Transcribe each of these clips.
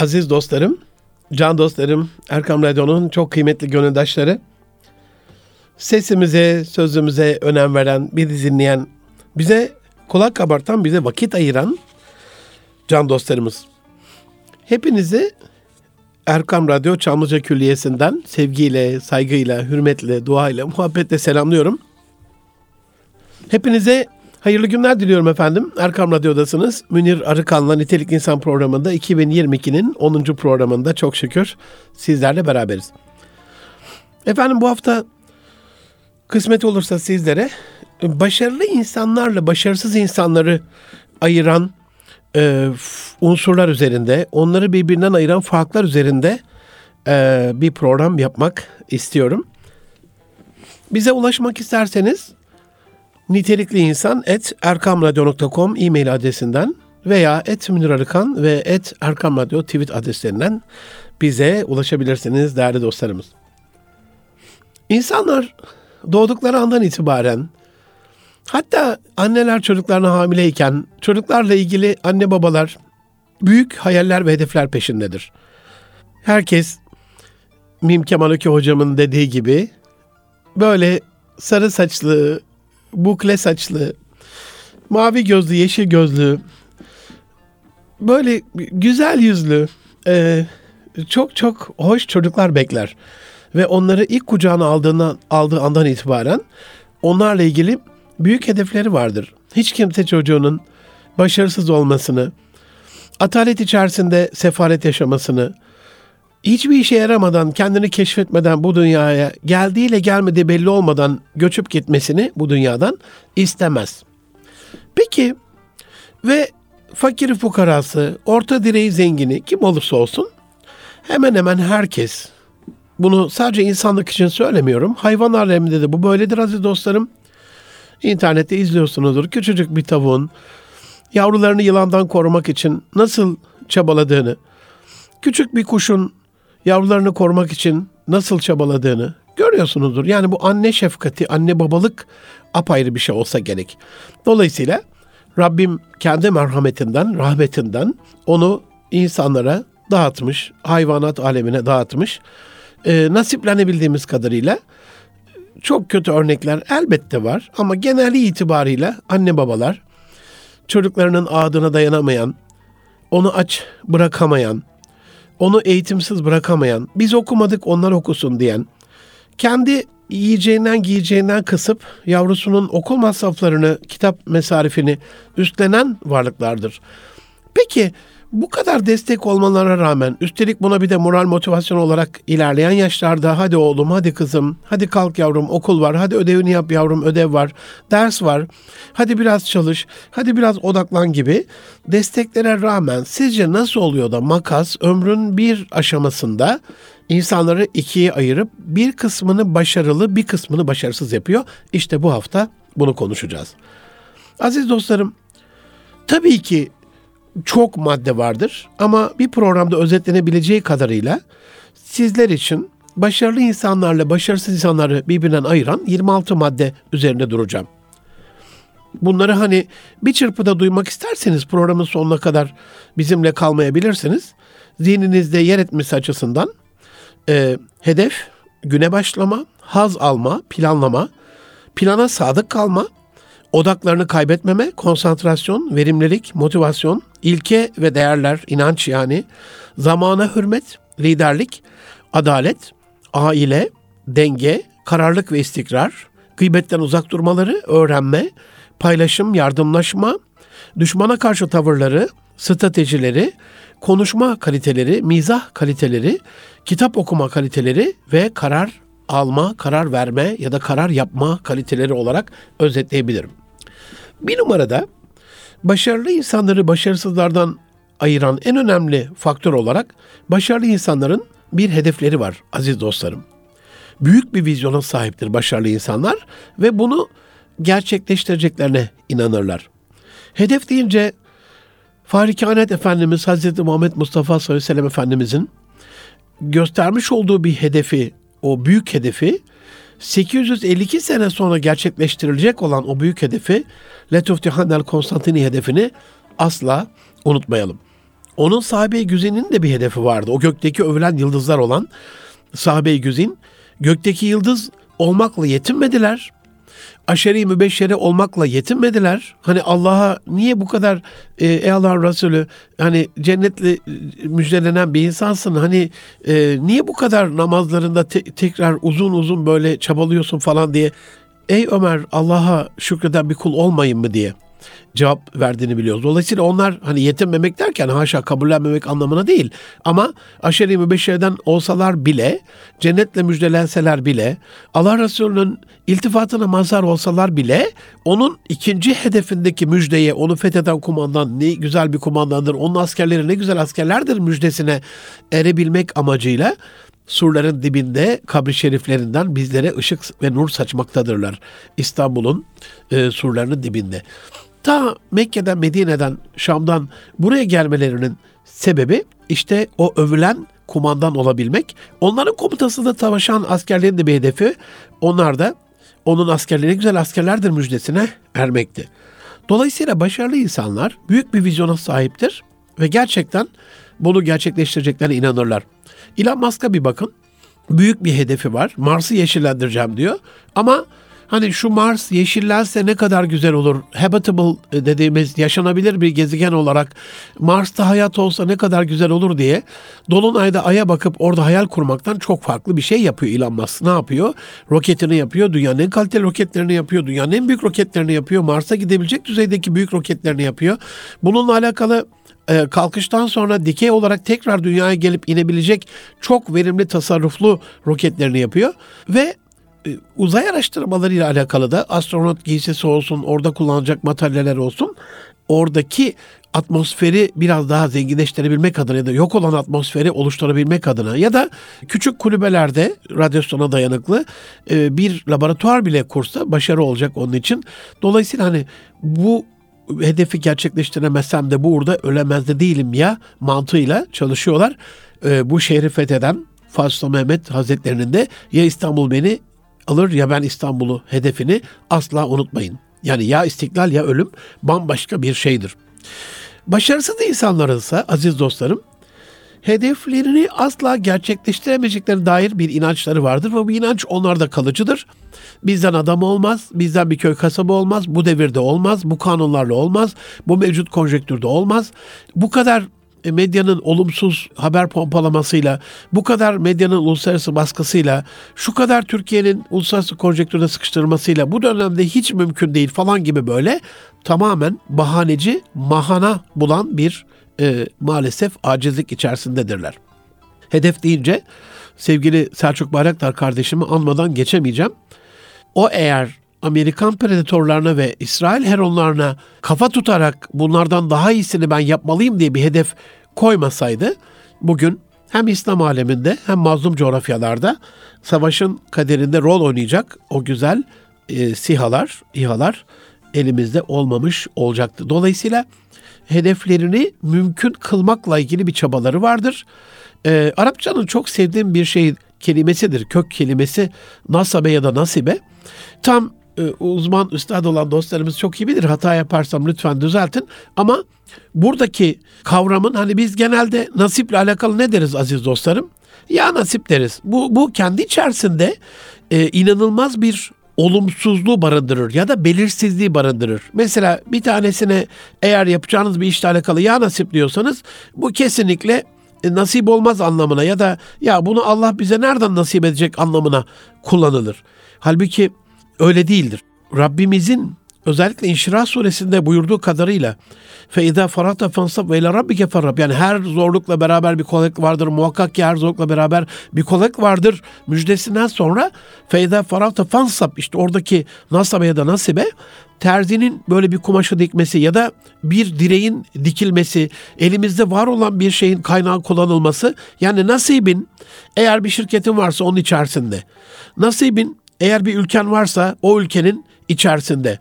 Aziz dostlarım, can dostlarım, Erkam Radyo'nun çok kıymetli gönüldaşları, sesimize, sözümüze önem veren, bizi dinleyen, bize kulak kabartan, bize vakit ayıran can dostlarımız. Hepinizi Erkam Radyo Çamlıca Külliyesi'nden sevgiyle, saygıyla, hürmetle, duayla, muhabbetle selamlıyorum. Hepinize hayırlı günler diliyorum efendim. Erkam Radyo'dasınız. Münir Arıkan'la Nitelik İnsan programında 2022'nin 10. programında çok şükür sizlerle beraberiz. Efendim bu hafta kısmet olursa sizlere başarılı insanlarla başarısız insanları ayıran e, unsurlar üzerinde, onları birbirinden ayıran farklar üzerinde e, bir program yapmak istiyorum. Bize ulaşmak isterseniz nitelikli insan et erkamradyo.com e-mail adresinden veya et Münir Arıkan ve et Erkam Radyo tweet adreslerinden bize ulaşabilirsiniz değerli dostlarımız. İnsanlar doğdukları andan itibaren hatta anneler çocuklarına hamileyken çocuklarla ilgili anne babalar büyük hayaller ve hedefler peşindedir. Herkes Mim Kemal Öke hocamın dediği gibi böyle sarı saçlı, bukle saçlı, mavi gözlü, yeşil gözlü, böyle güzel yüzlü, e, çok çok hoş çocuklar bekler. Ve onları ilk kucağına aldığından, aldığı andan itibaren onlarla ilgili büyük hedefleri vardır. Hiç kimse çocuğunun başarısız olmasını, atalet içerisinde sefaret yaşamasını, hiçbir işe yaramadan, kendini keşfetmeden bu dünyaya geldiğiyle gelmediği belli olmadan göçüp gitmesini bu dünyadan istemez. Peki ve fakiri fukarası, orta direği zengini kim olursa olsun hemen hemen herkes bunu sadece insanlık için söylemiyorum. Hayvan aleminde de bu böyledir aziz dostlarım. İnternette izliyorsunuzdur. Küçücük bir tavuğun yavrularını yılandan korumak için nasıl çabaladığını, küçük bir kuşun yavrularını korumak için nasıl çabaladığını görüyorsunuzdur. Yani bu anne şefkati, anne babalık apayrı bir şey olsa gerek. Dolayısıyla Rabbim kendi merhametinden, rahmetinden onu insanlara dağıtmış, hayvanat alemine dağıtmış. E, nasiplenebildiğimiz kadarıyla çok kötü örnekler elbette var ama geneli itibarıyla anne babalar çocuklarının ağdına dayanamayan, onu aç bırakamayan, onu eğitimsiz bırakamayan, biz okumadık onlar okusun diyen, kendi yiyeceğinden giyeceğinden kısıp yavrusunun okul masraflarını, kitap mesarifini üstlenen varlıklardır. Peki bu kadar destek olmalarına rağmen üstelik buna bir de moral motivasyon olarak ilerleyen yaşlarda hadi oğlum hadi kızım hadi kalk yavrum okul var hadi ödevini yap yavrum ödev var ders var hadi biraz çalış hadi biraz odaklan gibi desteklere rağmen sizce nasıl oluyor da makas ömrün bir aşamasında insanları ikiye ayırıp bir kısmını başarılı bir kısmını başarısız yapıyor. İşte bu hafta bunu konuşacağız. Aziz dostlarım tabii ki çok madde vardır ama bir programda özetlenebileceği kadarıyla sizler için başarılı insanlarla başarısız insanları birbirinden ayıran 26 madde üzerinde duracağım. Bunları hani bir çırpıda duymak isterseniz programın sonuna kadar bizimle kalmayabilirsiniz. Zihninizde yer etmesi açısından e, hedef, güne başlama, haz alma, planlama, plana sadık kalma, odaklarını kaybetmeme, konsantrasyon, verimlilik, motivasyon, ilke ve değerler, inanç yani, zamana hürmet, liderlik, adalet, aile, denge, kararlılık ve istikrar, gıybetten uzak durmaları, öğrenme, paylaşım, yardımlaşma, düşmana karşı tavırları, stratejileri, konuşma kaliteleri, mizah kaliteleri, kitap okuma kaliteleri ve karar alma, karar verme ya da karar yapma kaliteleri olarak özetleyebilirim. Bir numarada başarılı insanları başarısızlardan ayıran en önemli faktör olarak başarılı insanların bir hedefleri var aziz dostlarım. Büyük bir vizyona sahiptir başarılı insanlar ve bunu gerçekleştireceklerine inanırlar. Hedef deyince Fahri Kainat Efendimiz Hazreti Muhammed Mustafa sallallahu aleyhi ve sellem Efendimizin göstermiş olduğu bir hedefi, o büyük hedefi 852 sene sonra gerçekleştirilecek olan o büyük hedefi Letuftihanel Konstantini hedefini asla unutmayalım. Onun sahabe-i güzinin de bir hedefi vardı. O gökteki övülen yıldızlar olan sahabe-i güzin gökteki yıldız olmakla yetinmediler. Aşeri mübeşşere olmakla yetinmediler. Hani Allah'a niye bu kadar e, ey Allah Resulü hani cennetle e, müjdelenen bir insansın. Hani e, niye bu kadar namazlarında te- tekrar uzun uzun böyle çabalıyorsun falan diye. Ey Ömer Allah'a şükreden bir kul olmayın mı diye cevap verdiğini biliyoruz. Dolayısıyla onlar hani yetinmemek derken haşa kabullenmemek anlamına değil. Ama aşeri mübeşşerden olsalar bile, cennetle müjdelenseler bile, Allah Resulü'nün iltifatına mazhar olsalar bile onun ikinci hedefindeki müjdeye, onu fetheden kumandan ne güzel bir kumandandır, onun askerleri ne güzel askerlerdir müjdesine erebilmek amacıyla surların dibinde kabri şeriflerinden bizlere ışık ve nur saçmaktadırlar. İstanbul'un e, surlarının dibinde. Ta Mekke'den, Medine'den, Şam'dan buraya gelmelerinin sebebi işte o övülen kumandan olabilmek. Onların komutasında savaşan askerlerin de bir hedefi. Onlar da onun askerleri güzel askerlerdir müjdesine ermekti. Dolayısıyla başarılı insanlar büyük bir vizyona sahiptir ve gerçekten bunu gerçekleştireceklerine inanırlar. Elon Musk'a bir bakın. Büyük bir hedefi var. Mars'ı yeşillendireceğim diyor. Ama Hani şu Mars yeşillense ne kadar güzel olur. Habitable dediğimiz yaşanabilir bir gezegen olarak Mars'ta hayat olsa ne kadar güzel olur diye Dolunay'da Ay'a bakıp orada hayal kurmaktan çok farklı bir şey yapıyor Elon Musk. Ne yapıyor? Roketini yapıyor. Dünyanın en kaliteli roketlerini yapıyor. Dünyanın en büyük roketlerini yapıyor. Mars'a gidebilecek düzeydeki büyük roketlerini yapıyor. Bununla alakalı e, kalkıştan sonra dikey olarak tekrar dünyaya gelip inebilecek çok verimli tasarruflu roketlerini yapıyor ve e, uzay araştırmalarıyla alakalı da astronot giysisi olsun, orada kullanacak materyaller olsun, oradaki atmosferi biraz daha zenginleştirebilmek adına ya da yok olan atmosferi oluşturabilmek adına ya da küçük kulübelerde radyasyona dayanıklı e, bir laboratuvar bile kursa başarı olacak onun için. Dolayısıyla hani bu hedefi gerçekleştiremezsem de burada ölemez de değilim ya mantığıyla çalışıyorlar. E, bu şehri fetheden Fazıl Mehmet Hazretlerinin de ya İstanbul beni alır ya ben İstanbul'u hedefini asla unutmayın. Yani ya istiklal ya ölüm bambaşka bir şeydir. Başarısız insanların ise aziz dostlarım hedeflerini asla gerçekleştiremeyeceklerine dair bir inançları vardır ve bu inanç onlarda kalıcıdır. Bizden adam olmaz, bizden bir köy kasaba olmaz, bu devirde olmaz, bu kanunlarla olmaz, bu mevcut konjektürde olmaz. Bu kadar medyanın olumsuz haber pompalamasıyla, bu kadar medyanın uluslararası baskısıyla, şu kadar Türkiye'nin uluslararası konjektürde sıkıştırmasıyla bu dönemde hiç mümkün değil falan gibi böyle tamamen bahaneci, mahana bulan bir e, maalesef acizlik içerisindedirler. Hedef deyince sevgili Selçuk Bayraktar kardeşimi anmadan geçemeyeceğim. O eğer Amerikan predatorlarına ve İsrail heronlarına kafa tutarak bunlardan daha iyisini ben yapmalıyım diye bir hedef koymasaydı bugün hem İslam aleminde hem mazlum coğrafyalarda savaşın kaderinde rol oynayacak o güzel e, sihalar, İHA'lar elimizde olmamış olacaktı. Dolayısıyla hedeflerini mümkün kılmakla ilgili bir çabaları vardır. E, Arapçanın çok sevdiğim bir şey kelimesidir. Kök kelimesi nasabe ya da nasibe. Tam uzman üstad olan dostlarımız çok iyi bilir. Hata yaparsam lütfen düzeltin. Ama buradaki kavramın hani biz genelde nasiple alakalı ne deriz aziz dostlarım? Ya nasip deriz. Bu, bu kendi içerisinde e, inanılmaz bir olumsuzluğu barındırır ya da belirsizliği barındırır. Mesela bir tanesine eğer yapacağınız bir işle alakalı ya nasip diyorsanız bu kesinlikle e, nasip olmaz anlamına ya da ya bunu Allah bize nereden nasip edecek anlamına kullanılır. Halbuki öyle değildir. Rabbimizin özellikle İnşirah suresinde buyurduğu kadarıyla feyda farata fansab ve ile rabbike farrab yani her zorlukla beraber bir kolaylık vardır. Muhakkak ki her zorlukla beraber bir kolaylık vardır. Müjdesinden sonra feyda farata fansab işte oradaki nasabe ya da nasibe terzinin böyle bir kumaşı dikmesi ya da bir direğin dikilmesi, elimizde var olan bir şeyin kaynağı kullanılması yani nasibin eğer bir şirketin varsa onun içerisinde. Nasibin eğer bir ülken varsa o ülkenin içerisinde.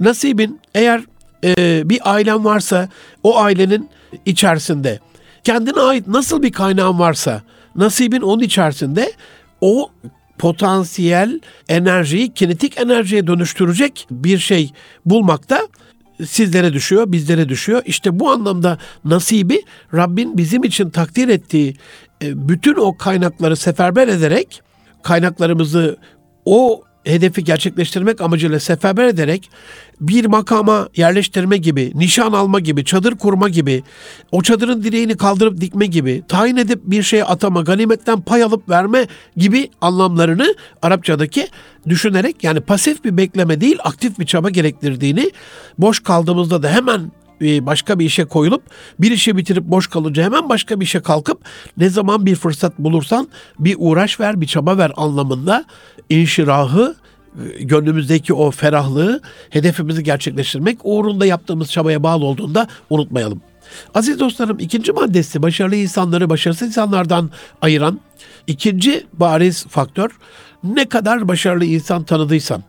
Nasibin eğer e, bir ailen varsa o ailenin içerisinde. Kendine ait nasıl bir kaynağın varsa nasibin onun içerisinde o potansiyel enerjiyi kinetik enerjiye dönüştürecek bir şey bulmakta sizlere düşüyor, bizlere düşüyor. İşte bu anlamda nasibi Rabbin bizim için takdir ettiği e, bütün o kaynakları seferber ederek kaynaklarımızı o hedefi gerçekleştirmek amacıyla seferber ederek bir makama yerleştirme gibi, nişan alma gibi, çadır kurma gibi, o çadırın direğini kaldırıp dikme gibi, tayin edip bir şeye atama, ganimetten pay alıp verme gibi anlamlarını Arapçadaki düşünerek yani pasif bir bekleme değil aktif bir çaba gerektirdiğini, boş kaldığımızda da hemen başka bir işe koyulup bir işi bitirip boş kalınca hemen başka bir işe kalkıp ne zaman bir fırsat bulursan bir uğraş ver, bir çaba ver anlamında inşirahı e, gönlümüzdeki o ferahlığı hedefimizi gerçekleştirmek uğrunda yaptığımız çabaya bağlı olduğunda unutmayalım. Aziz dostlarım ikinci maddesi başarılı insanları başarısız insanlardan ayıran ikinci bariz faktör ne kadar başarılı insan tanıdıysan.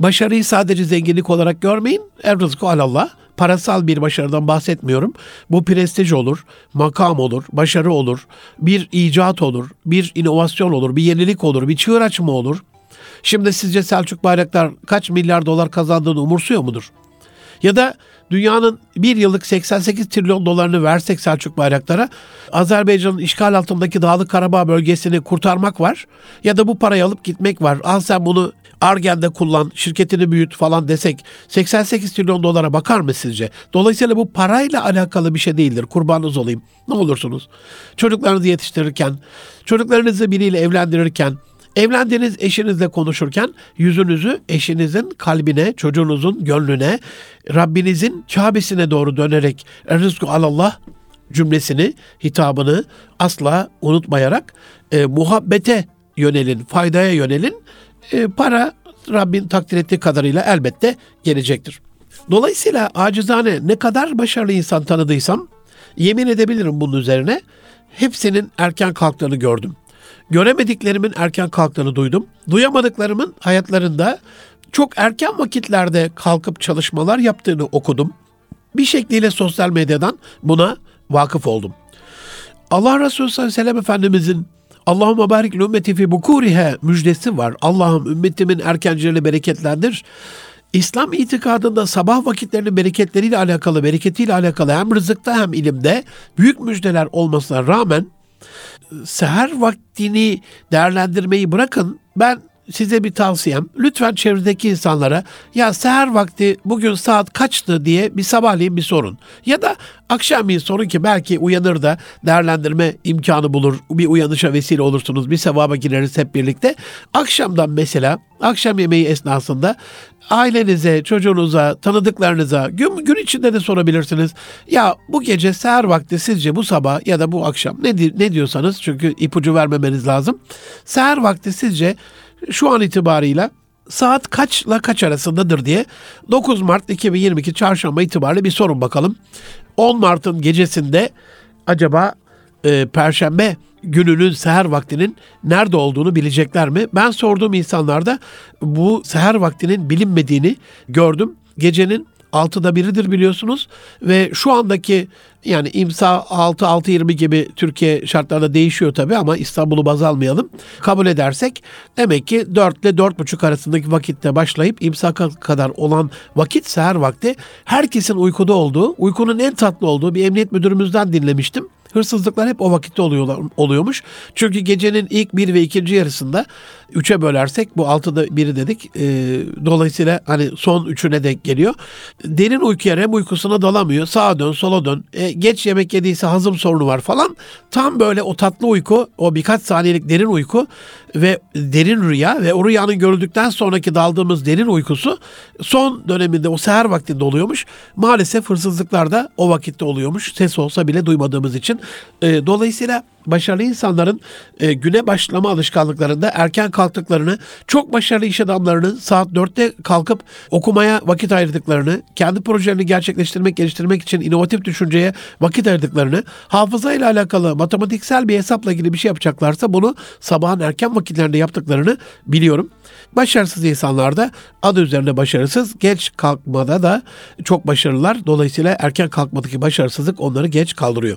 Başarıyı sadece zenginlik olarak görmeyin. El rızkı alallah. Parasal bir başarıdan bahsetmiyorum. Bu prestij olur, makam olur, başarı olur, bir icat olur, bir inovasyon olur, bir yenilik olur, bir çığır açma olur. Şimdi sizce Selçuk Bayraktar kaç milyar dolar kazandığını umursuyor mudur? Ya da dünyanın bir yıllık 88 trilyon dolarını versek Selçuk Bayraktar'a Azerbaycan'ın işgal altındaki Dağlık Karabağ bölgesini kurtarmak var. Ya da bu parayı alıp gitmek var. Al sen bunu Argen'de kullan, şirketini büyüt falan desek 88 trilyon dolara bakar mı sizce? Dolayısıyla bu parayla alakalı bir şey değildir. Kurbanınız olayım. Ne olursunuz. Çocuklarınızı yetiştirirken, çocuklarınızı biriyle evlendirirken, Evlendiğiniz eşinizle konuşurken yüzünüzü eşinizin kalbine, çocuğunuzun gönlüne, Rabbinizin Kabe'sine doğru dönerek rızkı alallah cümlesini, hitabını asla unutmayarak e, muhabbete yönelin, faydaya yönelin. E, para Rabbin takdir ettiği kadarıyla elbette gelecektir. Dolayısıyla acizane ne kadar başarılı insan tanıdıysam yemin edebilirim bunun üzerine hepsinin erken kalktığını gördüm. Göremediklerimin erken kalktığını duydum. Duyamadıklarımın hayatlarında çok erken vakitlerde kalkıp çalışmalar yaptığını okudum. Bir şekliyle sosyal medyadan buna vakıf oldum. Allah Resulü sallallahu aleyhi ve sellem Efendimizin Allahümme barik ümmeti fi bukurihe müjdesi var. Allah'ım ümmetimin erkencilerini bereketlendir. İslam itikadında sabah vakitlerinin bereketleriyle alakalı, bereketiyle alakalı hem rızıkta hem ilimde büyük müjdeler olmasına rağmen seher vaktini değerlendirmeyi bırakın. Ben size bir tavsiyem. Lütfen çevredeki insanlara ya seher vakti bugün saat kaçtı diye bir sabahleyin bir sorun. Ya da akşam bir sorun ki belki uyanır da değerlendirme imkanı bulur. Bir uyanışa vesile olursunuz. Bir sevaba gireriz hep birlikte. Akşamdan mesela akşam yemeği esnasında ailenize, çocuğunuza, tanıdıklarınıza gün, gün içinde de sorabilirsiniz. Ya bu gece seher vakti sizce bu sabah ya da bu akşam ne, ne diyorsanız çünkü ipucu vermemeniz lazım. Seher vakti sizce şu an itibarıyla saat kaçla kaç arasındadır diye 9 Mart 2022 çarşamba itibariyle bir sorun bakalım. 10 Mart'ın gecesinde acaba e, Perşembe gününün seher vaktinin nerede olduğunu bilecekler mi? Ben sorduğum insanlarda bu seher vaktinin bilinmediğini gördüm. Gecenin 6'da biridir biliyorsunuz ve şu andaki yani imsa 6-6.20 gibi Türkiye şartlarında değişiyor tabii ama İstanbul'u baz almayalım. Kabul edersek demek ki 4 ile 4.30 arasındaki vakitte başlayıp imsa kadar olan vakit seher vakti herkesin uykuda olduğu, uykunun en tatlı olduğu bir emniyet müdürümüzden dinlemiştim. Hırsızlıklar hep o vakitte oluyorlar, oluyormuş. Çünkü gecenin ilk bir ve ikinci yarısında üçe bölersek bu altıda biri dedik. E, dolayısıyla hani son üçüne denk geliyor. Derin uykuya REM uykusuna dalamıyor. Sağa dön sola dön. E, geç yemek yediyse hazım sorunu var falan. Tam böyle o tatlı uyku, o birkaç saniyelik derin uyku ve derin rüya ve o rüyanın görüldükten sonraki daldığımız derin uykusu son döneminde o seher vaktinde oluyormuş. Maalesef hırsızlıklar da o vakitte oluyormuş. Ses olsa bile duymadığımız için. E, dolayısıyla başarılı insanların e, güne başlama alışkanlıklarında erken kalktıklarını, çok başarılı iş adamlarının saat 4'te kalkıp okumaya vakit ayırdıklarını, kendi projelerini gerçekleştirmek, geliştirmek için inovatif düşünceye vakit ayırdıklarını, hafıza ile alakalı matematiksel bir hesapla ilgili bir şey yapacaklarsa bunu sabahın erken vakitlerinde yaptıklarını biliyorum. Başarısız insanlar da adı üzerinde başarısız, geç kalkmada da çok başarılılar. Dolayısıyla erken kalkmadaki başarısızlık onları geç kaldırıyor.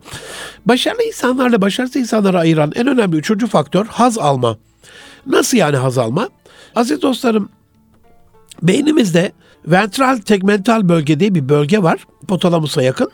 Başarılı insanlarla başarısız insanları ayıran en önemli üçüncü faktör haz alma. Nasıl yani haz alma? Aziz dostlarım, beynimizde ventral tegmental bölge diye bir bölge var. Hipotalamusa yakın.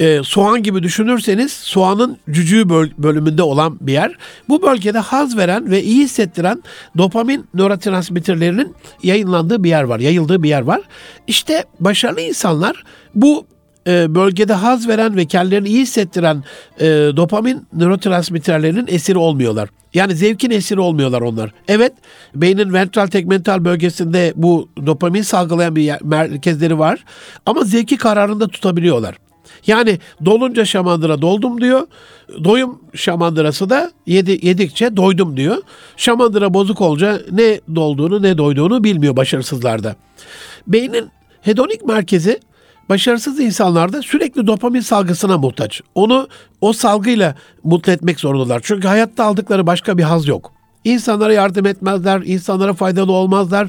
Ee, soğan gibi düşünürseniz soğanın cücüğü böl- bölümünde olan bir yer. Bu bölgede haz veren ve iyi hissettiren dopamin nörotransmitterlerinin yayınlandığı bir yer var, yayıldığı bir yer var. İşte başarılı insanlar bu e, bölgede haz veren ve kendilerini iyi hissettiren e, dopamin nörotransmitterlerinin esiri olmuyorlar. Yani zevkin esiri olmuyorlar onlar. Evet, beynin ventral tegmental bölgesinde bu dopamin salgılayan bir yer, merkezleri var ama zevki kararında tutabiliyorlar. Yani dolunca şamandıra doldum diyor. Doyum şamandırası da yedi, yedikçe doydum diyor. Şamandıra bozuk olunca ne dolduğunu ne doyduğunu bilmiyor başarısızlarda. Beynin hedonik merkezi başarısız insanlarda sürekli dopamin salgısına muhtaç. Onu o salgıyla mutlu etmek zorundalar. Çünkü hayatta aldıkları başka bir haz yok. İnsanlara yardım etmezler, insanlara faydalı olmazlar,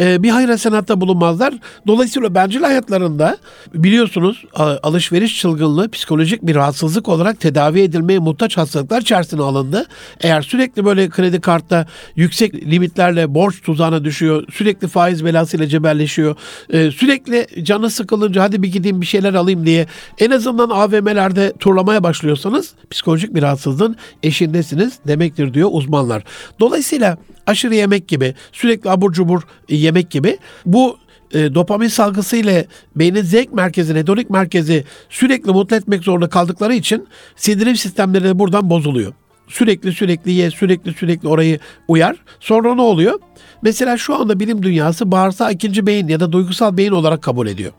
e, bir hayır senatta bulunmazlar. Dolayısıyla bencil hayatlarında biliyorsunuz alışveriş çılgınlığı psikolojik bir rahatsızlık olarak tedavi edilmeye muhtaç hastalıklar içerisine alındı. Eğer sürekli böyle kredi kartta yüksek limitlerle borç tuzağına düşüyor, sürekli faiz belasıyla cebelleşiyor, e, sürekli canı sıkılınca hadi bir gideyim bir şeyler alayım diye en azından AVM'lerde turlamaya başlıyorsanız psikolojik bir rahatsızlığın eşindesiniz demektir diyor uzmanlar. Dolayısıyla aşırı yemek gibi, sürekli abur cubur yemek gibi bu e, dopamin salgısı ile beynin zevk merkezi, hedonik merkezi sürekli mutlu etmek zorunda kaldıkları için sindirim sistemleri de buradan bozuluyor. Sürekli sürekli ye, sürekli sürekli orayı uyar. Sonra ne oluyor? Mesela şu anda bilim dünyası bağırsağı ikinci beyin ya da duygusal beyin olarak kabul ediyor.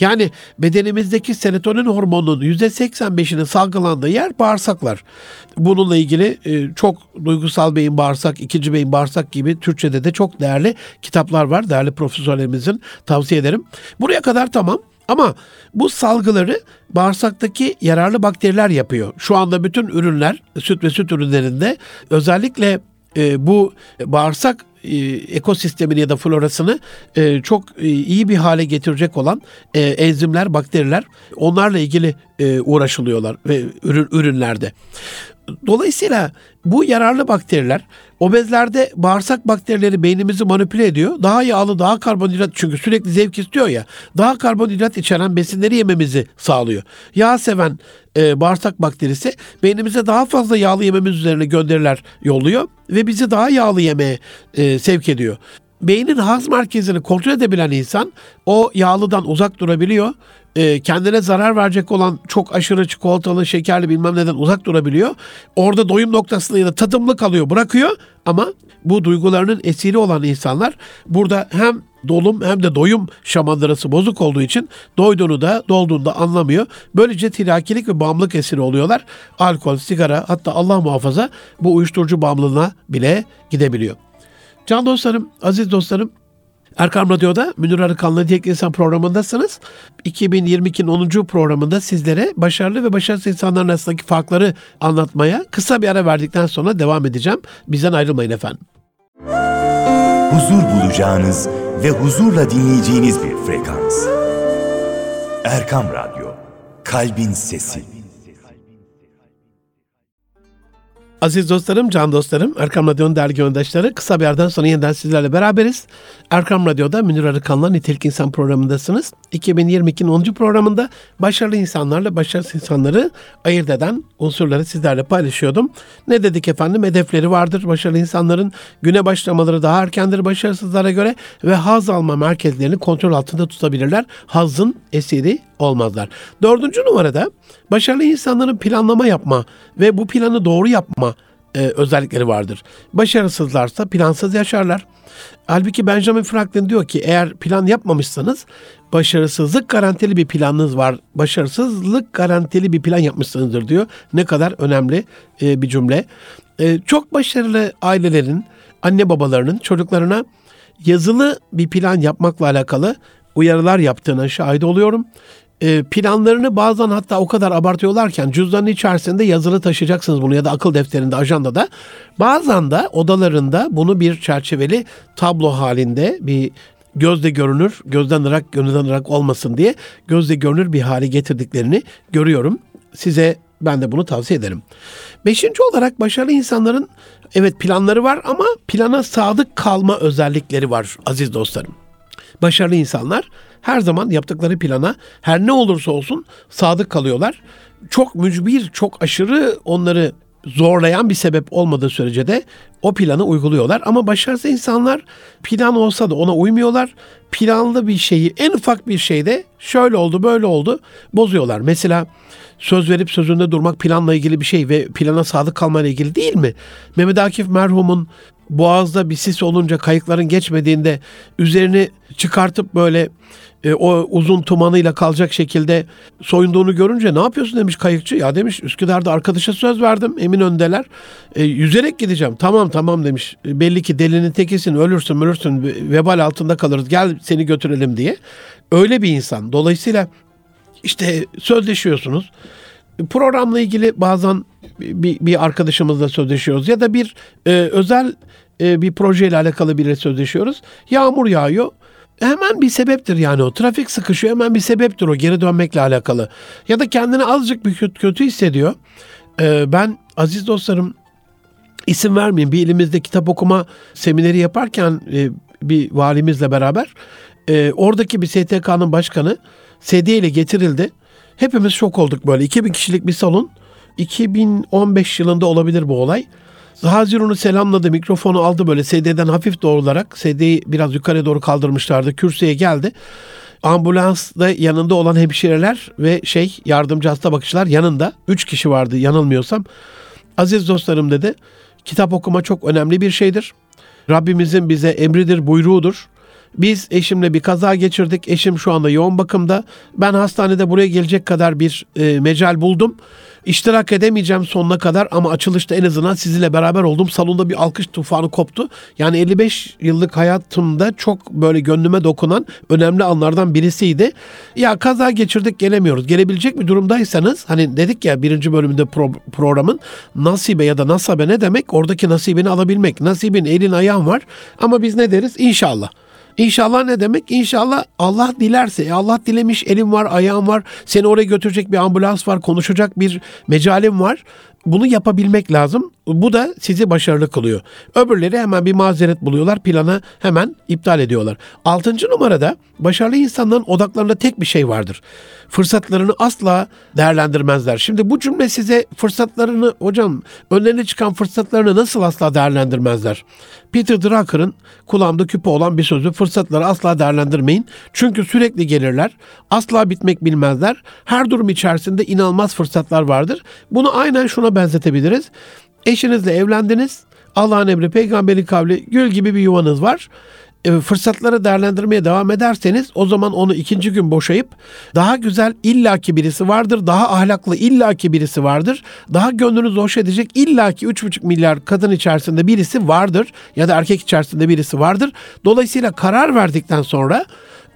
Yani bedenimizdeki serotonin hormonunun %85'inin salgılandığı yer bağırsaklar. Bununla ilgili e, çok duygusal beyin bağırsak, ikinci beyin bağırsak gibi Türkçe'de de çok değerli kitaplar var. Değerli profesörlerimizin tavsiye ederim. Buraya kadar tamam. Ama bu salgıları bağırsaktaki yararlı bakteriler yapıyor. Şu anda bütün ürünler, süt ve süt ürünlerinde özellikle e, bu bağırsak ekosistemini ya da florasını e, çok e, iyi bir hale getirecek olan e, enzimler, bakteriler onlarla ilgili e, uğraşılıyorlar ve ürün, ürünlerde. Dolayısıyla bu yararlı bakteriler obezlerde bağırsak bakterileri beynimizi manipüle ediyor. Daha yağlı, daha karbonhidrat çünkü sürekli zevk istiyor ya. Daha karbonhidrat içeren besinleri yememizi sağlıyor. Yağ seven e, bağırsak bakterisi beynimize daha fazla yağlı yememiz üzerine gönderiler yolluyor ve bizi daha yağlı yemeye e, sevk ediyor beynin haz merkezini kontrol edebilen insan o yağlıdan uzak durabiliyor. E, kendine zarar verecek olan çok aşırı çikolatalı, şekerli bilmem neden uzak durabiliyor. Orada doyum noktasında ya da tadımlı kalıyor, bırakıyor. Ama bu duygularının esiri olan insanlar burada hem dolum hem de doyum şamandırası bozuk olduğu için doyduğunu da dolduğunu da anlamıyor. Böylece tirakilik ve bağımlılık esiri oluyorlar. Alkol, sigara hatta Allah muhafaza bu uyuşturucu bağımlılığına bile gidebiliyor. Can dostlarım, aziz dostlarım, Erkam Radyo'da Münir Arıkan'la Diyek İnsan programındasınız. 2022'nin 10. programında sizlere başarılı ve başarısız insanların arasındaki farkları anlatmaya kısa bir ara verdikten sonra devam edeceğim. Bizden ayrılmayın efendim. Huzur bulacağınız ve huzurla dinleyeceğiniz bir frekans. Erkam Radyo, Kalbin Sesi. Aziz dostlarım, can dostlarım, Erkam Radyo'nun değerli göndaşları kısa bir yerden sonra yeniden sizlerle beraberiz. Erkam Radyo'da Münir Arıkan'la Nitelik İnsan programındasınız. 2022'nin 10. programında başarılı insanlarla başarısız insanları ayırt eden unsurları sizlerle paylaşıyordum. Ne dedik efendim? Hedefleri vardır başarılı insanların. Güne başlamaları daha erkendir başarısızlara göre ve haz alma merkezlerini kontrol altında tutabilirler. Hazın esiri olmazlar. Dördüncü numarada başarılı insanların planlama yapma ve bu planı doğru yapma e, özellikleri vardır. Başarısızlarsa plansız yaşarlar. Halbuki Benjamin Franklin diyor ki eğer plan yapmamışsanız başarısızlık garantili bir planınız var. Başarısızlık garantili bir plan yapmışsınızdır diyor. Ne kadar önemli e, bir cümle. E, çok başarılı ailelerin, anne babalarının çocuklarına yazılı bir plan yapmakla alakalı uyarılar yaptığına şahit oluyorum. E, planlarını bazen hatta o kadar abartıyorlarken cüzdanın içerisinde yazılı taşıyacaksınız bunu ya da akıl defterinde, ajandada. Bazen de odalarında bunu bir çerçeveli tablo halinde bir gözde görünür, gözden ırak, gönülden ırak olmasın diye gözde görünür bir hale getirdiklerini görüyorum. Size ben de bunu tavsiye ederim. Beşinci olarak başarılı insanların evet planları var ama plana sadık kalma özellikleri var aziz dostlarım. Başarılı insanlar her zaman yaptıkları plana her ne olursa olsun sadık kalıyorlar. Çok mücbir, çok aşırı onları zorlayan bir sebep olmadığı sürece de o planı uyguluyorlar. Ama başarısız insanlar plan olsa da ona uymuyorlar. Planlı bir şeyi en ufak bir şeyde şöyle oldu böyle oldu bozuyorlar. Mesela söz verip sözünde durmak planla ilgili bir şey ve plana sadık kalmayla ilgili değil mi? Mehmet Akif merhumun boğazda bir sis olunca kayıkların geçmediğinde üzerini çıkartıp böyle e, o uzun tumanıyla kalacak şekilde soyunduğunu görünce ne yapıyorsun demiş kayıkçı. Ya demiş Üsküdar'da arkadaşa söz verdim emin öndeler. E, yüzerek gideceğim. Tamam tamam demiş. E, belli ki delinin tekisin ölürsün ölürsün vebal altında kalırız gel seni götürelim diye. Öyle bir insan. Dolayısıyla işte sözleşiyorsunuz. Programla ilgili bazen bir, bir arkadaşımızla sözleşiyoruz ya da bir e, özel e, bir projeyle alakalı biriyle sözleşiyoruz. Yağmur yağıyor hemen bir sebeptir yani o. Trafik sıkışıyor hemen bir sebeptir o geri dönmekle alakalı. Ya da kendini azıcık bir kötü, kötü hissediyor. Ee, ben aziz dostlarım isim vermeyeyim bir elimizde kitap okuma semineri yaparken e, bir valimizle beraber e, oradaki bir STK'nın başkanı sedye ile getirildi. Hepimiz şok olduk böyle. 2000 kişilik bir salon. 2015 yılında olabilir bu olay. Hazir onu selamladı, mikrofonu aldı böyle sedyeden hafif doğrularak. Sedyeyi biraz yukarı doğru kaldırmışlardı. Kürsüye geldi. Ambulansta yanında olan hemşireler ve şey yardımcı hasta bakıcılar yanında. Üç kişi vardı yanılmıyorsam. Aziz dostlarım dedi. Kitap okuma çok önemli bir şeydir. Rabbimizin bize emridir, buyruğudur. Biz eşimle bir kaza geçirdik. Eşim şu anda yoğun bakımda. Ben hastanede buraya gelecek kadar bir e, mecal buldum. İştirak edemeyeceğim sonuna kadar ama açılışta en azından sizinle beraber oldum. Salonda bir alkış tufanı koptu. Yani 55 yıllık hayatımda çok böyle gönlüme dokunan önemli anlardan birisiydi. Ya kaza geçirdik gelemiyoruz. Gelebilecek bir durumdaysanız hani dedik ya birinci bölümünde pro- programın nasibe ya da nasabe ne demek? Oradaki nasibini alabilmek. Nasibin elin ayağın var ama biz ne deriz? İnşallah. İnşallah ne demek? İnşallah Allah dilerse. E Allah dilemiş elim var, ayağım var. Seni oraya götürecek bir ambulans var, konuşacak bir mecalim var. Bunu yapabilmek lazım. Bu da sizi başarılı kılıyor. Öbürleri hemen bir mazeret buluyorlar. Planı hemen iptal ediyorlar. Altıncı numarada başarılı insanların odaklarında tek bir şey vardır. Fırsatlarını asla değerlendirmezler. Şimdi bu cümle size fırsatlarını hocam önlerine çıkan fırsatlarını nasıl asla değerlendirmezler? Peter Drucker'ın kulağımda küpe olan bir sözü fırsatları asla değerlendirmeyin. Çünkü sürekli gelirler. Asla bitmek bilmezler. Her durum içerisinde inanılmaz fırsatlar vardır. Bunu aynen şuna benzetebiliriz. Eşinizle evlendiniz. Allah'ın emri, peygamberin kavli, gül gibi bir yuvanız var e, fırsatları değerlendirmeye devam ederseniz o zaman onu ikinci gün boşayıp daha güzel illaki birisi vardır, daha ahlaklı illaki birisi vardır, daha gönlünüzü hoş edecek illaki 3,5 milyar kadın içerisinde birisi vardır ya da erkek içerisinde birisi vardır. Dolayısıyla karar verdikten sonra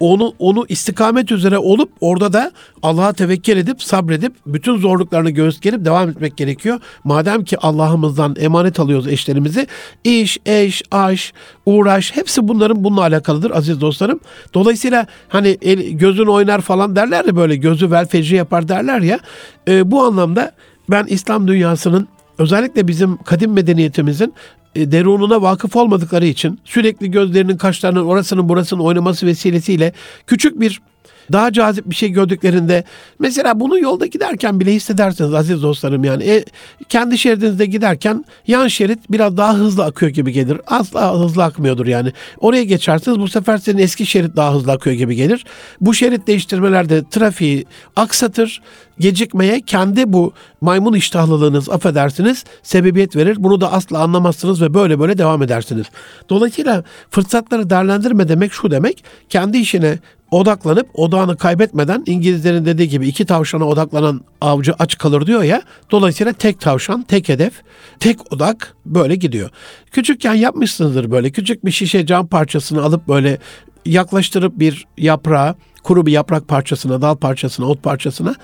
onu onu istikamet üzere olup orada da Allah'a tevekkül edip sabredip bütün zorluklarını göğüs devam etmek gerekiyor. Madem ki Allah'ımızdan emanet alıyoruz eşlerimizi. iş, eş, aş, uğraş hepsi bunların bununla alakalıdır aziz dostlarım. Dolayısıyla hani el, gözün oynar falan derler ya böyle gözü vel fecri yapar derler ya. E, bu anlamda ben İslam dünyasının özellikle bizim kadim medeniyetimizin e, derununa vakıf olmadıkları için sürekli gözlerinin kaşlarının orasının burasının oynaması vesilesiyle küçük bir daha cazip bir şey gördüklerinde mesela bunu yolda giderken bile hissedersiniz aziz dostlarım yani e, kendi şeridinizde giderken yan şerit biraz daha hızlı akıyor gibi gelir. Asla hızlı akmıyordur yani. Oraya geçersiniz bu sefer senin eski şerit daha hızlı akıyor gibi gelir. Bu şerit değiştirmelerde trafiği aksatır gecikmeye kendi bu maymun iştahlılığınız affedersiniz sebebiyet verir. Bunu da asla anlamazsınız ve böyle böyle devam edersiniz. Dolayısıyla fırsatları değerlendirme demek şu demek. Kendi işine odaklanıp odağını kaybetmeden İngilizlerin dediği gibi iki tavşana odaklanan avcı aç kalır diyor ya. Dolayısıyla tek tavşan, tek hedef, tek odak böyle gidiyor. Küçükken yapmışsınızdır böyle küçük bir şişe cam parçasını alıp böyle yaklaştırıp bir yaprağa kuru bir yaprak parçasına, dal parçasına, ot parçasına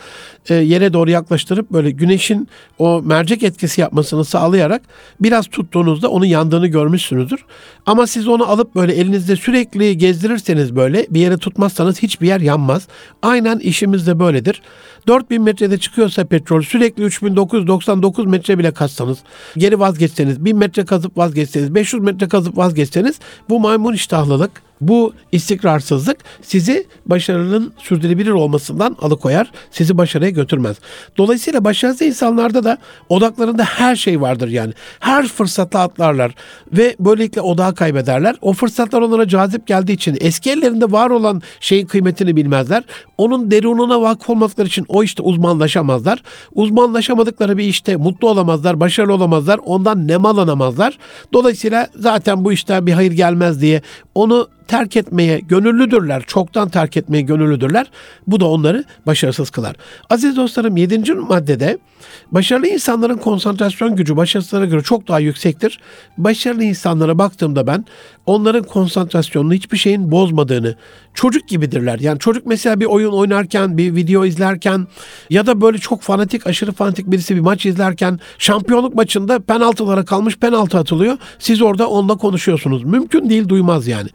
e, yere doğru yaklaştırıp böyle güneşin o mercek etkisi yapmasını sağlayarak biraz tuttuğunuzda onun yandığını görmüşsünüzdür. Ama siz onu alıp böyle elinizde sürekli gezdirirseniz böyle bir yere tutmazsanız hiçbir yer yanmaz. Aynen işimiz de böyledir. 4000 metrede çıkıyorsa petrol sürekli 3999 metre bile kazsanız, geri vazgeçseniz, 1000 metre kazıp vazgeçseniz, 500 metre kazıp vazgeçseniz bu maymun iştahlılık Bu istikrarsızlık sizi başarının sürdürülebilir olmasından alıkoyar, sizi başarıya götürmez. Dolayısıyla başarısız insanlarda da odaklarında her şey vardır yani. Her fırsata atlarlar ve böylelikle odağı kaybederler. O fırsatlar onlara cazip geldiği için eski ellerinde var olan şeyin kıymetini bilmezler. Onun derununa vakıf olmadıkları için o işte uzmanlaşamazlar. Uzmanlaşamadıkları bir işte mutlu olamazlar, başarılı olamazlar. Ondan nemalanamazlar. Dolayısıyla zaten bu işten bir hayır gelmez diye onu terk etmeye gönüllüdürler. Çoktan terk etmeye gönüllüdürler. Bu da onları başarısız kılar. Aziz dostlarım 7. maddede başarılı insanların konsantrasyon gücü başarısızlara göre çok daha yüksektir. Başarılı insanlara baktığımda ben onların konsantrasyonunu hiçbir şeyin bozmadığını, çocuk gibidirler. Yani çocuk mesela bir oyun oynarken, bir video izlerken ya da böyle çok fanatik, aşırı fanatik birisi bir maç izlerken şampiyonluk maçında penaltılara kalmış penaltı atılıyor. Siz orada onunla konuşuyorsunuz. Mümkün değil duymaz yani.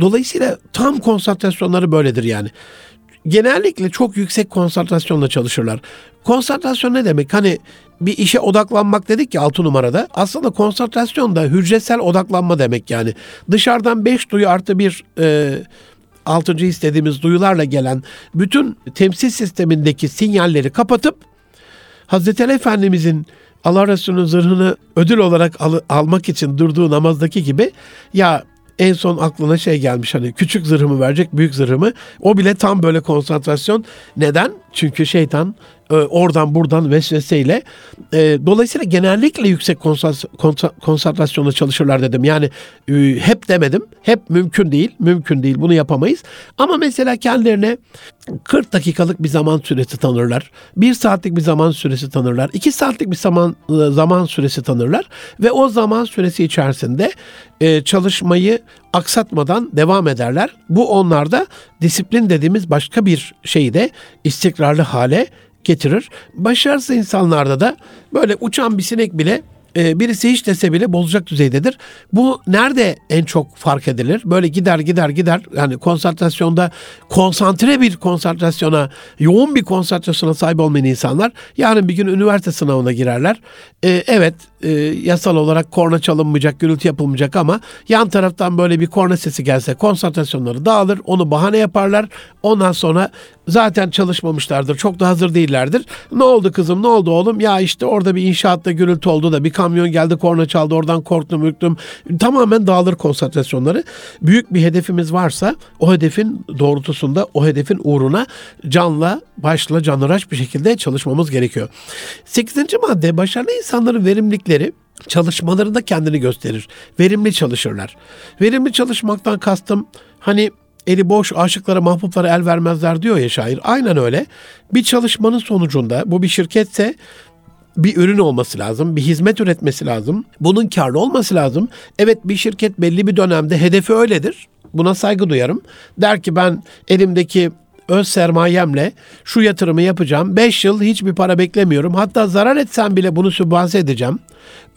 Dolayısıyla tam konsantrasyonları böyledir yani. Genellikle çok yüksek konsantrasyonla çalışırlar. Konsantrasyon ne demek? Hani bir işe odaklanmak dedik ya 6 numarada. Aslında konsantrasyon da hücresel odaklanma demek yani. Dışarıdan 5 duyu artı bir e, altıncı istediğimiz duyularla gelen bütün temsil sistemindeki sinyalleri kapatıp Hazreti Ali Efendimizin Allah Resulü'nün zırhını ödül olarak al- almak için durduğu namazdaki gibi ya en son aklına şey gelmiş hani küçük zırhımı verecek büyük zırhımı. O bile tam böyle konsantrasyon. Neden? Çünkü şeytan e, oradan buradan vesveseyle e, dolayısıyla genellikle yüksek konsantrasyonla çalışırlar dedim. Yani e, hep demedim. Hep mümkün değil. Mümkün değil. Bunu yapamayız. Ama mesela kendilerine 40 dakikalık bir zaman süresi tanırlar. 1 saatlik bir zaman süresi tanırlar. 2 saatlik bir zaman zaman süresi tanırlar ve o zaman süresi içerisinde çalışmayı aksatmadan devam ederler. Bu onlarda disiplin dediğimiz başka bir şeyi de istikrarlı hale getirir. Başarısız insanlarda da böyle uçan bir sinek bile e, birisi hiç dese bile bozacak düzeydedir. Bu nerede en çok fark edilir? Böyle gider gider gider yani konsantrasyonda konsantre bir konsantrasyona, yoğun bir konsantrasyona sahip olmayan insanlar yarın bir gün üniversite sınavına girerler. E, evet e, yasal olarak korna çalınmayacak, gürültü yapılmayacak ama yan taraftan böyle bir korna sesi gelse konsantrasyonları dağılır. Onu bahane yaparlar. Ondan sonra zaten çalışmamışlardır. Çok da hazır değillerdir. Ne oldu kızım ne oldu oğlum? Ya işte orada bir inşaatta gürültü oldu da bir kamyon geldi korna çaldı oradan korktum ürktüm. Tamamen dağılır konsantrasyonları. Büyük bir hedefimiz varsa o hedefin doğrultusunda o hedefin uğruna canla başla canıraş bir şekilde çalışmamız gerekiyor. Sekizinci madde başarılı insanların verimlilikleri çalışmalarında kendini gösterir. Verimli çalışırlar. Verimli çalışmaktan kastım hani eli boş aşıklara mahbuplara el vermezler diyor ya şair. Aynen öyle. Bir çalışmanın sonucunda bu bir şirketse bir ürün olması lazım, bir hizmet üretmesi lazım. Bunun karlı olması lazım. Evet bir şirket belli bir dönemde hedefi öyledir. Buna saygı duyarım. Der ki ben elimdeki öz sermayemle şu yatırımı yapacağım. 5 yıl hiçbir para beklemiyorum. Hatta zarar etsem bile bunu sübvanse edeceğim.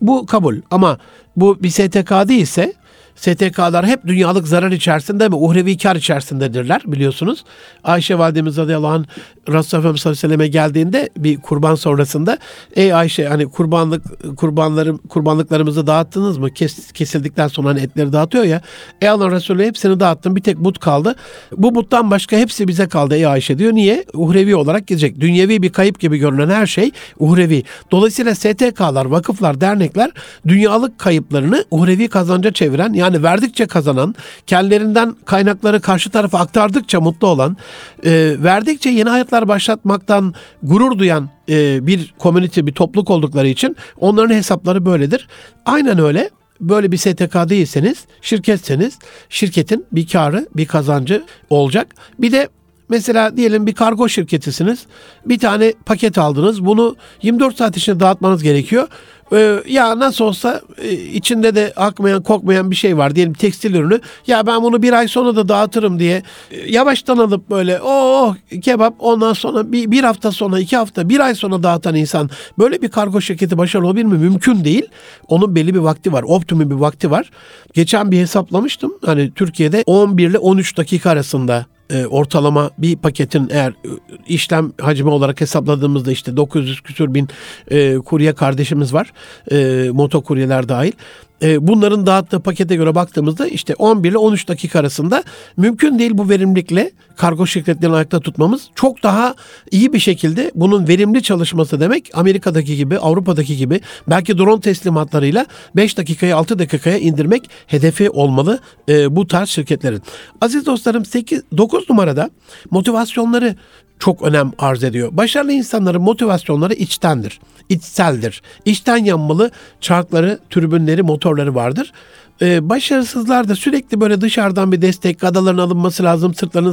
Bu kabul ama bu bir STK değilse STK'lar hep dünyalık zarar içerisinde mi uhrevi kar içerisindedirler biliyorsunuz. Ayşe validemiz radıyallahu anh Resulullah Efendimiz sallallahu aleyhi ve geldiğinde bir kurban sonrasında ey Ayşe hani kurbanlık kurbanlarım kurbanlıklarımızı dağıttınız mı? Kes, kesildikten sonra hani etleri dağıtıyor ya. Ey Allah Resulü hepsini dağıttım bir tek but kaldı. Bu buttan başka hepsi bize kaldı ey Ayşe diyor. Niye? Uhrevi olarak gidecek. Dünyevi bir kayıp gibi görünen her şey uhrevi. Dolayısıyla STK'lar, vakıflar, dernekler dünyalık kayıplarını uhrevi kazanca çeviren yani verdikçe kazanan, kendilerinden kaynakları karşı tarafa aktardıkça mutlu olan, e, verdikçe yeni hayatlar başlatmaktan gurur duyan e, bir komünite, bir topluluk oldukları için onların hesapları böyledir. Aynen öyle böyle bir STK değilseniz, şirketseniz şirketin bir karı, bir kazancı olacak. Bir de Mesela diyelim bir kargo şirketisiniz. Bir tane paket aldınız. Bunu 24 saat içinde dağıtmanız gerekiyor. Ee, ya nasıl olsa e, içinde de akmayan kokmayan bir şey var diyelim tekstil ürünü. Ya ben bunu bir ay sonra da dağıtırım diye e, yavaştan alıp böyle oh kebap ondan sonra bir, bir hafta sonra iki hafta bir ay sonra dağıtan insan böyle bir kargo şirketi başarılı olabilir mi? Mümkün değil. Onun belli bir vakti var. Optimum bir vakti var. Geçen bir hesaplamıştım. Hani Türkiye'de 11 ile 13 dakika arasında e, ortalama bir paketin eğer e, işlem hacmi olarak hesapladığımızda işte 900 küsür bin e, kurye kardeşimiz var. E, motokuryeler dahil. E, bunların dağıttığı pakete göre baktığımızda işte 11 ile 13 dakika arasında mümkün değil bu verimlilikle kargo şirketlerini ayakta tutmamız. Çok daha iyi bir şekilde bunun verimli çalışması demek Amerika'daki gibi, Avrupa'daki gibi belki drone teslimatlarıyla 5 dakikaya 6 dakikaya indirmek hedefi olmalı e, bu tarz şirketlerin. Aziz dostlarım 8 9 numarada motivasyonları çok önem arz ediyor. Başarılı insanların motivasyonları içtendir, içseldir. İçten yanmalı çarkları, türbünleri, motorları vardır. Ee, başarısızlar da sürekli böyle dışarıdan bir destek, gadaların alınması lazım, sırtlarının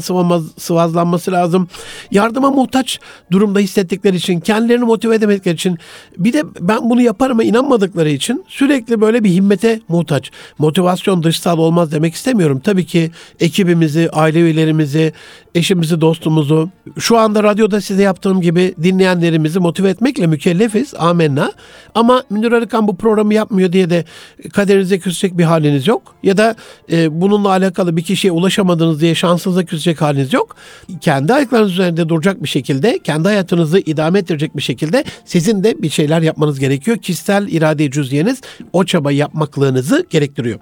sıvazlanması lazım. Yardıma muhtaç durumda hissettikleri için, kendilerini motive edemedikleri için, bir de ben bunu yaparıma inanmadıkları için sürekli böyle bir himmete muhtaç. Motivasyon dışsal olmaz demek istemiyorum. Tabii ki ekibimizi, aile üyelerimizi, eşimizi, dostumuzu, şu anda radyoda size yaptığım gibi dinleyenlerimizi motive etmekle mükellefiz. Amenna. Ama Münir Arıkan bu programı yapmıyor diye de kaderinize küsecek bir haliniz yok. Ya da e, bununla alakalı bir kişiye ulaşamadınız diye şansınıza küsecek haliniz yok. Kendi ayaklarınız üzerinde duracak bir şekilde, kendi hayatınızı idame ettirecek bir şekilde sizin de bir şeyler yapmanız gerekiyor. Kişisel irade cüziyeniz o çabayı yapmaklığınızı gerektiriyor.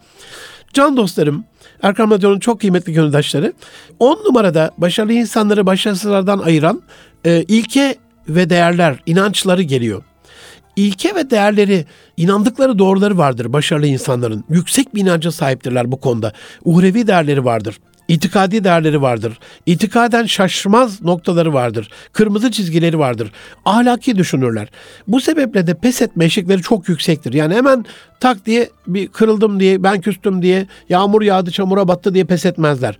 Can dostlarım, Erkam Radyo'nun çok kıymetli gönüldaşları. 10 numarada başarılı insanları başarısızlardan ayıran e, ilke ve değerler, inançları geliyor. İlke ve değerleri, inandıkları doğruları vardır başarılı insanların. Yüksek bir inanca sahiptirler bu konuda. Uhrevi değerleri vardır. İtikadi değerleri vardır. İtikaden şaşmaz noktaları vardır. Kırmızı çizgileri vardır. Ahlaki düşünürler. Bu sebeple de pes etme eşikleri çok yüksektir. Yani hemen tak diye bir kırıldım diye, ben küstüm diye, yağmur yağdı, çamura battı diye pes etmezler.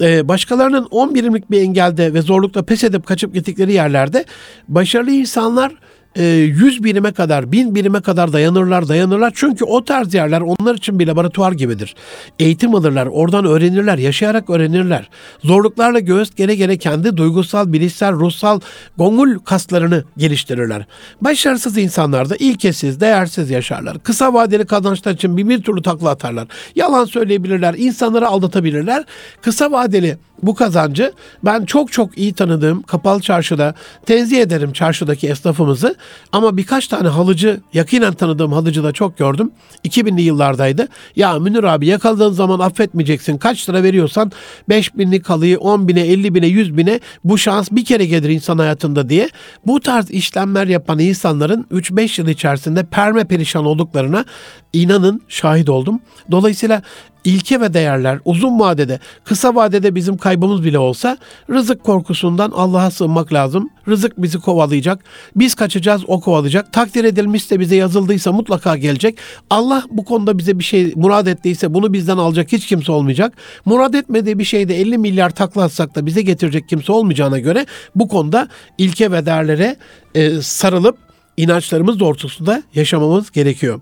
Ee, başkalarının 10 birimlik bir engelde ve zorlukla pes edip kaçıp gittikleri yerlerde başarılı insanlar 100 e, birime kadar, 1000 birime kadar dayanırlar, dayanırlar. Çünkü o tarz yerler onlar için bir laboratuvar gibidir. Eğitim alırlar, oradan öğrenirler, yaşayarak öğrenirler. Zorluklarla göğüs gere gere kendi duygusal, bilişsel, ruhsal gongul kaslarını geliştirirler. Başarısız insanlar da ilkesiz, değersiz yaşarlar. Kısa vadeli kazançlar için bir, bir türlü takla atarlar. Yalan söyleyebilirler, insanları aldatabilirler. Kısa vadeli bu kazancı ben çok çok iyi tanıdığım kapalı çarşıda tenzih ederim çarşıdaki esnafımızı ama birkaç tane halıcı yakinen tanıdığım halıcı da çok gördüm. 2000'li yıllardaydı. Ya Münir abi yakaladığın zaman affetmeyeceksin. Kaç lira veriyorsan 5 binlik halıyı 10 bine 50 bine 100 bine bu şans bir kere gelir insan hayatında diye. Bu tarz işlemler yapan insanların 3-5 yıl içerisinde perme perişan olduklarına inanın şahit oldum. Dolayısıyla ilke ve değerler uzun vadede, kısa vadede bizim kaybımız bile olsa rızık korkusundan Allah'a sığınmak lazım. Rızık bizi kovalayacak. Biz kaçacağız, o kovalayacak. Takdir edilmişse bize yazıldıysa mutlaka gelecek. Allah bu konuda bize bir şey murad ettiyse bunu bizden alacak hiç kimse olmayacak. Murad etmediği bir şeyde 50 milyar takla atsak da bize getirecek kimse olmayacağına göre bu konuda ilke ve değerlere e, sarılıp inançlarımız doğrultusunda yaşamamız gerekiyor.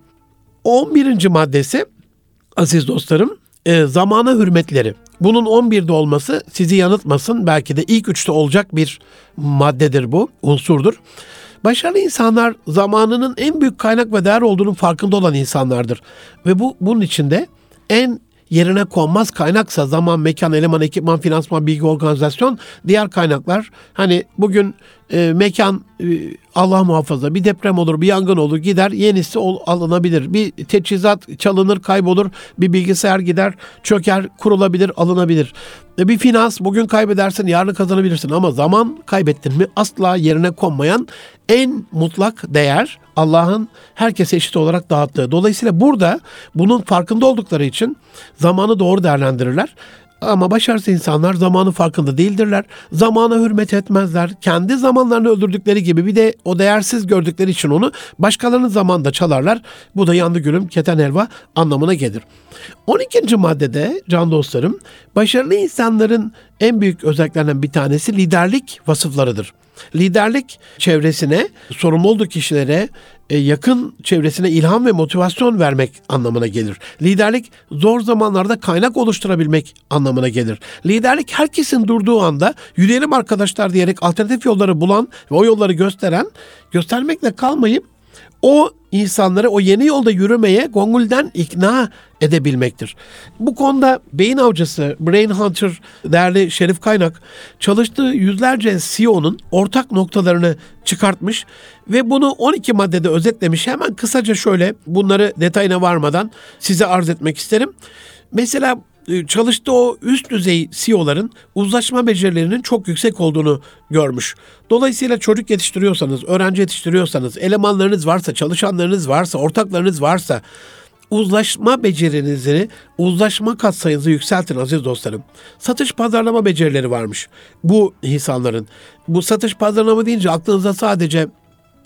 11. maddesi aziz dostlarım e, zamana hürmetleri. Bunun 11'de olması sizi yanıltmasın. Belki de ilk üçte olacak bir maddedir bu, unsurdur. Başarılı insanlar zamanının en büyük kaynak ve değer olduğunun farkında olan insanlardır. Ve bu bunun içinde en yerine konmaz kaynaksa zaman, mekan, eleman, ekipman, finansman, bilgi, organizasyon, diğer kaynaklar. Hani bugün e, mekan e, Allah muhafaza bir deprem olur, bir yangın olur, gider yenisi ol, alınabilir. Bir teçhizat çalınır, kaybolur, bir bilgisayar gider, çöker, kurulabilir, alınabilir. E, bir finans bugün kaybedersin, yarın kazanabilirsin ama zaman kaybettin mi asla yerine konmayan en mutlak değer Allah'ın herkese eşit olarak dağıttığı. Dolayısıyla burada bunun farkında oldukları için zamanı doğru değerlendirirler. Ama başarısız insanlar zamanı farkında değildirler. Zamana hürmet etmezler. Kendi zamanlarını öldürdükleri gibi bir de o değersiz gördükleri için onu başkalarının zamanında çalarlar. Bu da yandı gülüm keten helva anlamına gelir. 12. maddede can dostlarım başarılı insanların en büyük özelliklerinden bir tanesi liderlik vasıflarıdır. Liderlik çevresine, sorumlu olduğu kişilere, yakın çevresine ilham ve motivasyon vermek anlamına gelir. Liderlik zor zamanlarda kaynak oluşturabilmek anlamına gelir. Liderlik herkesin durduğu anda yürüyelim arkadaşlar diyerek alternatif yolları bulan ve o yolları gösteren, göstermekle kalmayıp o insanları o yeni yolda yürümeye gongulden ikna edebilmektir. Bu konuda beyin avcısı Brain Hunter değerli Şerif Kaynak çalıştığı yüzlerce CEO'nun ortak noktalarını çıkartmış ve bunu 12 maddede özetlemiş. Hemen kısaca şöyle bunları detayına varmadan size arz etmek isterim. Mesela çalıştığı o üst düzey CEO'ların uzlaşma becerilerinin çok yüksek olduğunu görmüş. Dolayısıyla çocuk yetiştiriyorsanız, öğrenci yetiştiriyorsanız, elemanlarınız varsa, çalışanlarınız varsa, ortaklarınız varsa uzlaşma becerinizi, uzlaşma katsayınızı yükseltin aziz dostlarım. Satış pazarlama becerileri varmış bu insanların. Bu satış pazarlama deyince aklınıza sadece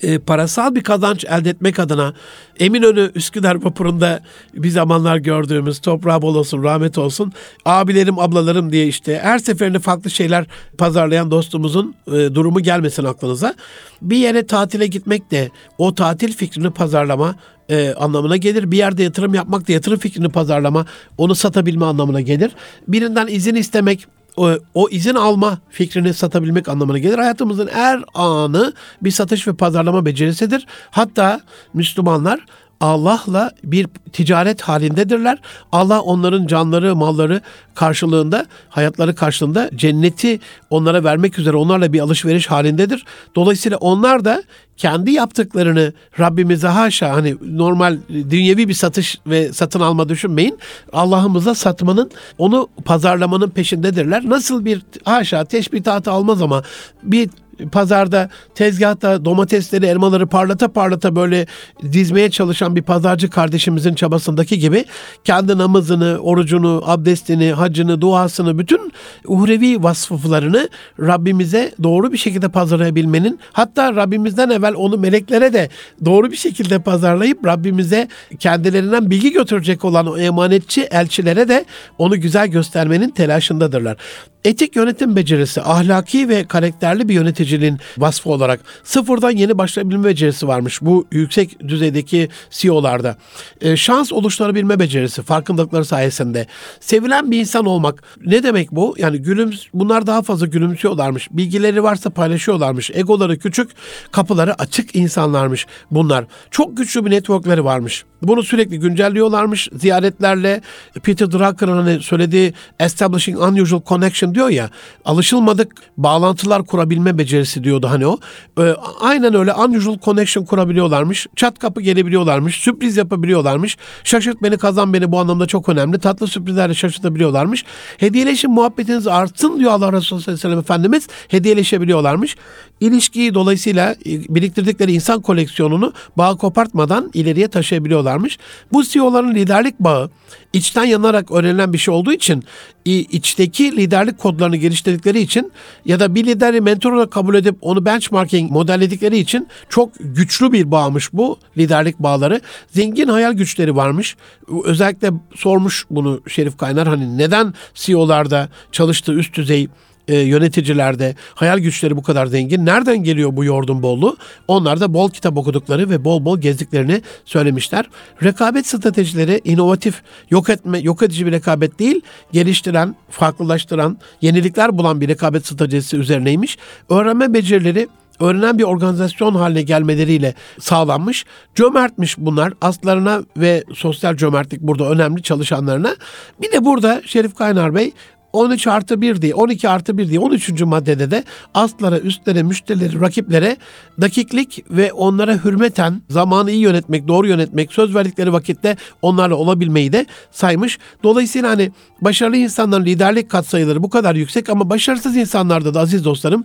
e, parasal bir kazanç elde etmek adına Eminönü Üsküdar vapurunda bir zamanlar gördüğümüz toprağı bol olsun rahmet olsun abilerim ablalarım diye işte her seferinde farklı şeyler pazarlayan dostumuzun e, durumu gelmesin aklınıza. Bir yere tatile gitmek de o tatil fikrini pazarlama e, anlamına gelir. Bir yerde yatırım yapmak da yatırım fikrini pazarlama, onu satabilme anlamına gelir. Birinden izin istemek, o, o izin alma fikrini satabilmek anlamına gelir. Hayatımızın her anı bir satış ve pazarlama becerisidir. Hatta Müslümanlar Allah'la bir ticaret halindedirler. Allah onların canları, malları karşılığında, hayatları karşılığında cenneti onlara vermek üzere onlarla bir alışveriş halindedir. Dolayısıyla onlar da kendi yaptıklarını Rabbimize haşa hani normal dünyevi bir satış ve satın alma düşünmeyin. Allah'ımıza satmanın, onu pazarlamanın peşindedirler. Nasıl bir haşa teşbihatı almaz ama bir pazarda tezgahta domatesleri, elmaları parlata parlata böyle dizmeye çalışan bir pazarcı kardeşimizin çabasındaki gibi kendi namazını, orucunu, abdestini, hacını, duasını, bütün uhrevi vasıflarını Rabbimize doğru bir şekilde pazarlayabilmenin hatta Rabbimizden evvel onu meleklere de doğru bir şekilde pazarlayıp Rabbimize kendilerinden bilgi götürecek olan o emanetçi elçilere de onu güzel göstermenin telaşındadırlar. Etik yönetim becerisi, ahlaki ve karakterli bir yöneticiliğin vasfı olarak sıfırdan yeni başlayabilme becerisi varmış bu yüksek düzeydeki CEO'larda. E, şans oluşturabilme becerisi, farkındalıkları sayesinde. Sevilen bir insan olmak. Ne demek bu? Yani gülüm, bunlar daha fazla gülümsüyorlarmış. Bilgileri varsa paylaşıyorlarmış. Egoları küçük, kapıları açık insanlarmış bunlar. Çok güçlü bir networkleri varmış. Bunu sürekli güncelliyorlarmış ziyaretlerle. Peter Drucker'ın hani söylediği establishing unusual connection diyor ya alışılmadık bağlantılar kurabilme becerisi diyordu hani o. Ee, aynen öyle unusual connection kurabiliyorlarmış. Çat kapı gelebiliyorlarmış. Sürpriz yapabiliyorlarmış. Şaşırt beni kazan beni bu anlamda çok önemli. Tatlı sürprizlerle şaşırtabiliyorlarmış. Hediyeleşin muhabbetiniz artsın diyor Allah Resulü sallallahu aleyhi ve sellem Efendimiz. Hediyeleşebiliyorlarmış. İlişkiyi dolayısıyla e, biriktirdikleri insan koleksiyonunu bağ kopartmadan ileriye taşıyabiliyorlarmış. Bu CEO'ların liderlik bağı içten yanarak öğrenilen bir şey olduğu için içteki liderlik kodlarını geliştirdikleri için ya da bir lideri mentor olarak kabul edip onu benchmarking modelledikleri için çok güçlü bir bağmış bu liderlik bağları. Zengin hayal güçleri varmış. Özellikle sormuş bunu Şerif Kaynar hani neden CEO'larda çalıştığı üst düzey e, yöneticilerde hayal güçleri bu kadar zengin. Nereden geliyor bu yordun bolluğu? Onlar da bol kitap okudukları ve bol bol gezdiklerini söylemişler. Rekabet stratejileri inovatif, yok etme, yok edici bir rekabet değil, geliştiren, farklılaştıran, yenilikler bulan bir rekabet stratejisi üzerineymiş. Öğrenme becerileri öğrenen bir organizasyon haline gelmeleriyle sağlanmış. Cömertmiş bunlar. Aslarına ve sosyal cömertlik burada önemli çalışanlarına. Bir de burada Şerif Kaynar Bey 13 artı 1 diye 12 artı 1 diye 13. maddede de astlara, üstlere, müşterileri, rakiplere dakiklik ve onlara hürmeten zamanı iyi yönetmek, doğru yönetmek, söz verdikleri vakitte onlarla olabilmeyi de saymış. Dolayısıyla hani başarılı insanların liderlik katsayıları bu kadar yüksek ama başarısız insanlarda da aziz dostlarım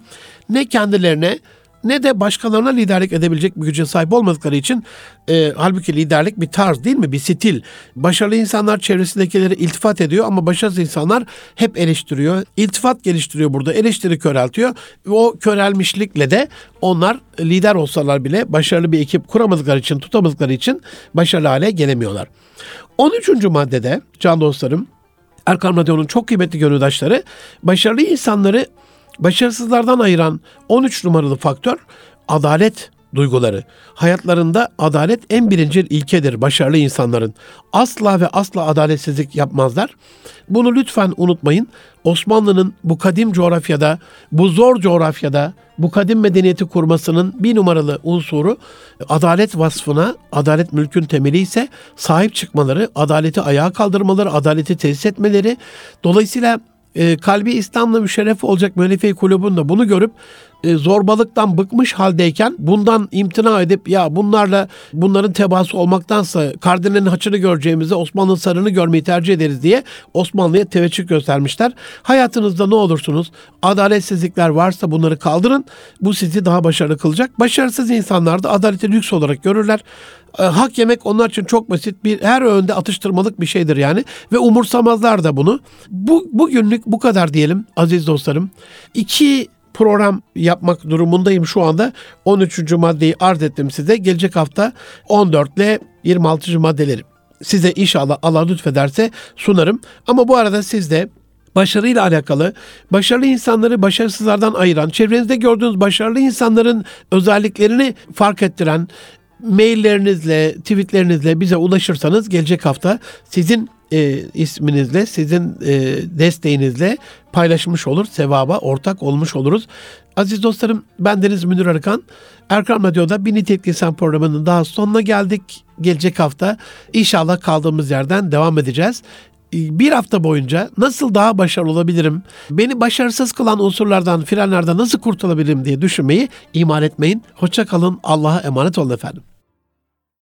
ne kendilerine ne de başkalarına liderlik edebilecek bir güce sahip olmadıkları için e, halbuki liderlik bir tarz değil mi? Bir stil. Başarılı insanlar çevresindekileri iltifat ediyor ama başarısız insanlar hep eleştiriyor. İltifat geliştiriyor burada. Eleştiri köreltiyor. O körelmişlikle de onlar lider olsalar bile başarılı bir ekip kuramadıkları için, tutamadıkları için başarılı hale gelemiyorlar. 13. maddede can dostlarım Erkan Radyo'nun çok kıymetli gönüldaşları başarılı insanları başarısızlardan ayıran 13 numaralı faktör adalet duyguları. Hayatlarında adalet en birinci ilkedir başarılı insanların. Asla ve asla adaletsizlik yapmazlar. Bunu lütfen unutmayın. Osmanlı'nın bu kadim coğrafyada, bu zor coğrafyada bu kadim medeniyeti kurmasının bir numaralı unsuru adalet vasfına, adalet mülkün temeli ise sahip çıkmaları, adaleti ayağa kaldırmaları, adaleti tesis etmeleri. Dolayısıyla e, kalbi İslam'la müşerref olacak müellefe kulübünde bunu görüp e, zorbalıktan bıkmış haldeyken bundan imtina edip ya bunlarla bunların tebaası olmaktansa kardinalin haçını göreceğimizi Osmanlı sarını görmeyi tercih ederiz diye Osmanlı'ya teveccüh göstermişler. Hayatınızda ne olursunuz adaletsizlikler varsa bunları kaldırın. Bu sizi daha başarılı kılacak. Başarısız insanlar da adaleti lüks olarak görürler. E, hak yemek onlar için çok basit bir her öğünde atıştırmalık bir şeydir yani ve umursamazlar da bunu. Bu bugünlük bu kadar diyelim aziz dostlarım. İki program yapmak durumundayım şu anda. 13. maddeyi arz ettim size. Gelecek hafta 14 ile 26. maddeleri size inşallah Allah lütfederse sunarım. Ama bu arada siz de başarıyla alakalı, başarılı insanları başarısızlardan ayıran, çevrenizde gördüğünüz başarılı insanların özelliklerini fark ettiren, maillerinizle, tweetlerinizle bize ulaşırsanız gelecek hafta sizin e, isminizle, sizin e, desteğinizle paylaşmış olur, sevaba ortak olmuş oluruz. Aziz dostlarım, ben Deniz Münir Arıkan. Erkan Radyo'da Bir Nitelikli İnsan programının daha sonuna geldik. Gelecek hafta inşallah kaldığımız yerden devam edeceğiz bir hafta boyunca nasıl daha başarılı olabilirim, beni başarısız kılan unsurlardan, frenlerden nasıl kurtulabilirim diye düşünmeyi ihmal etmeyin. Hoşça kalın, Allah'a emanet olun efendim.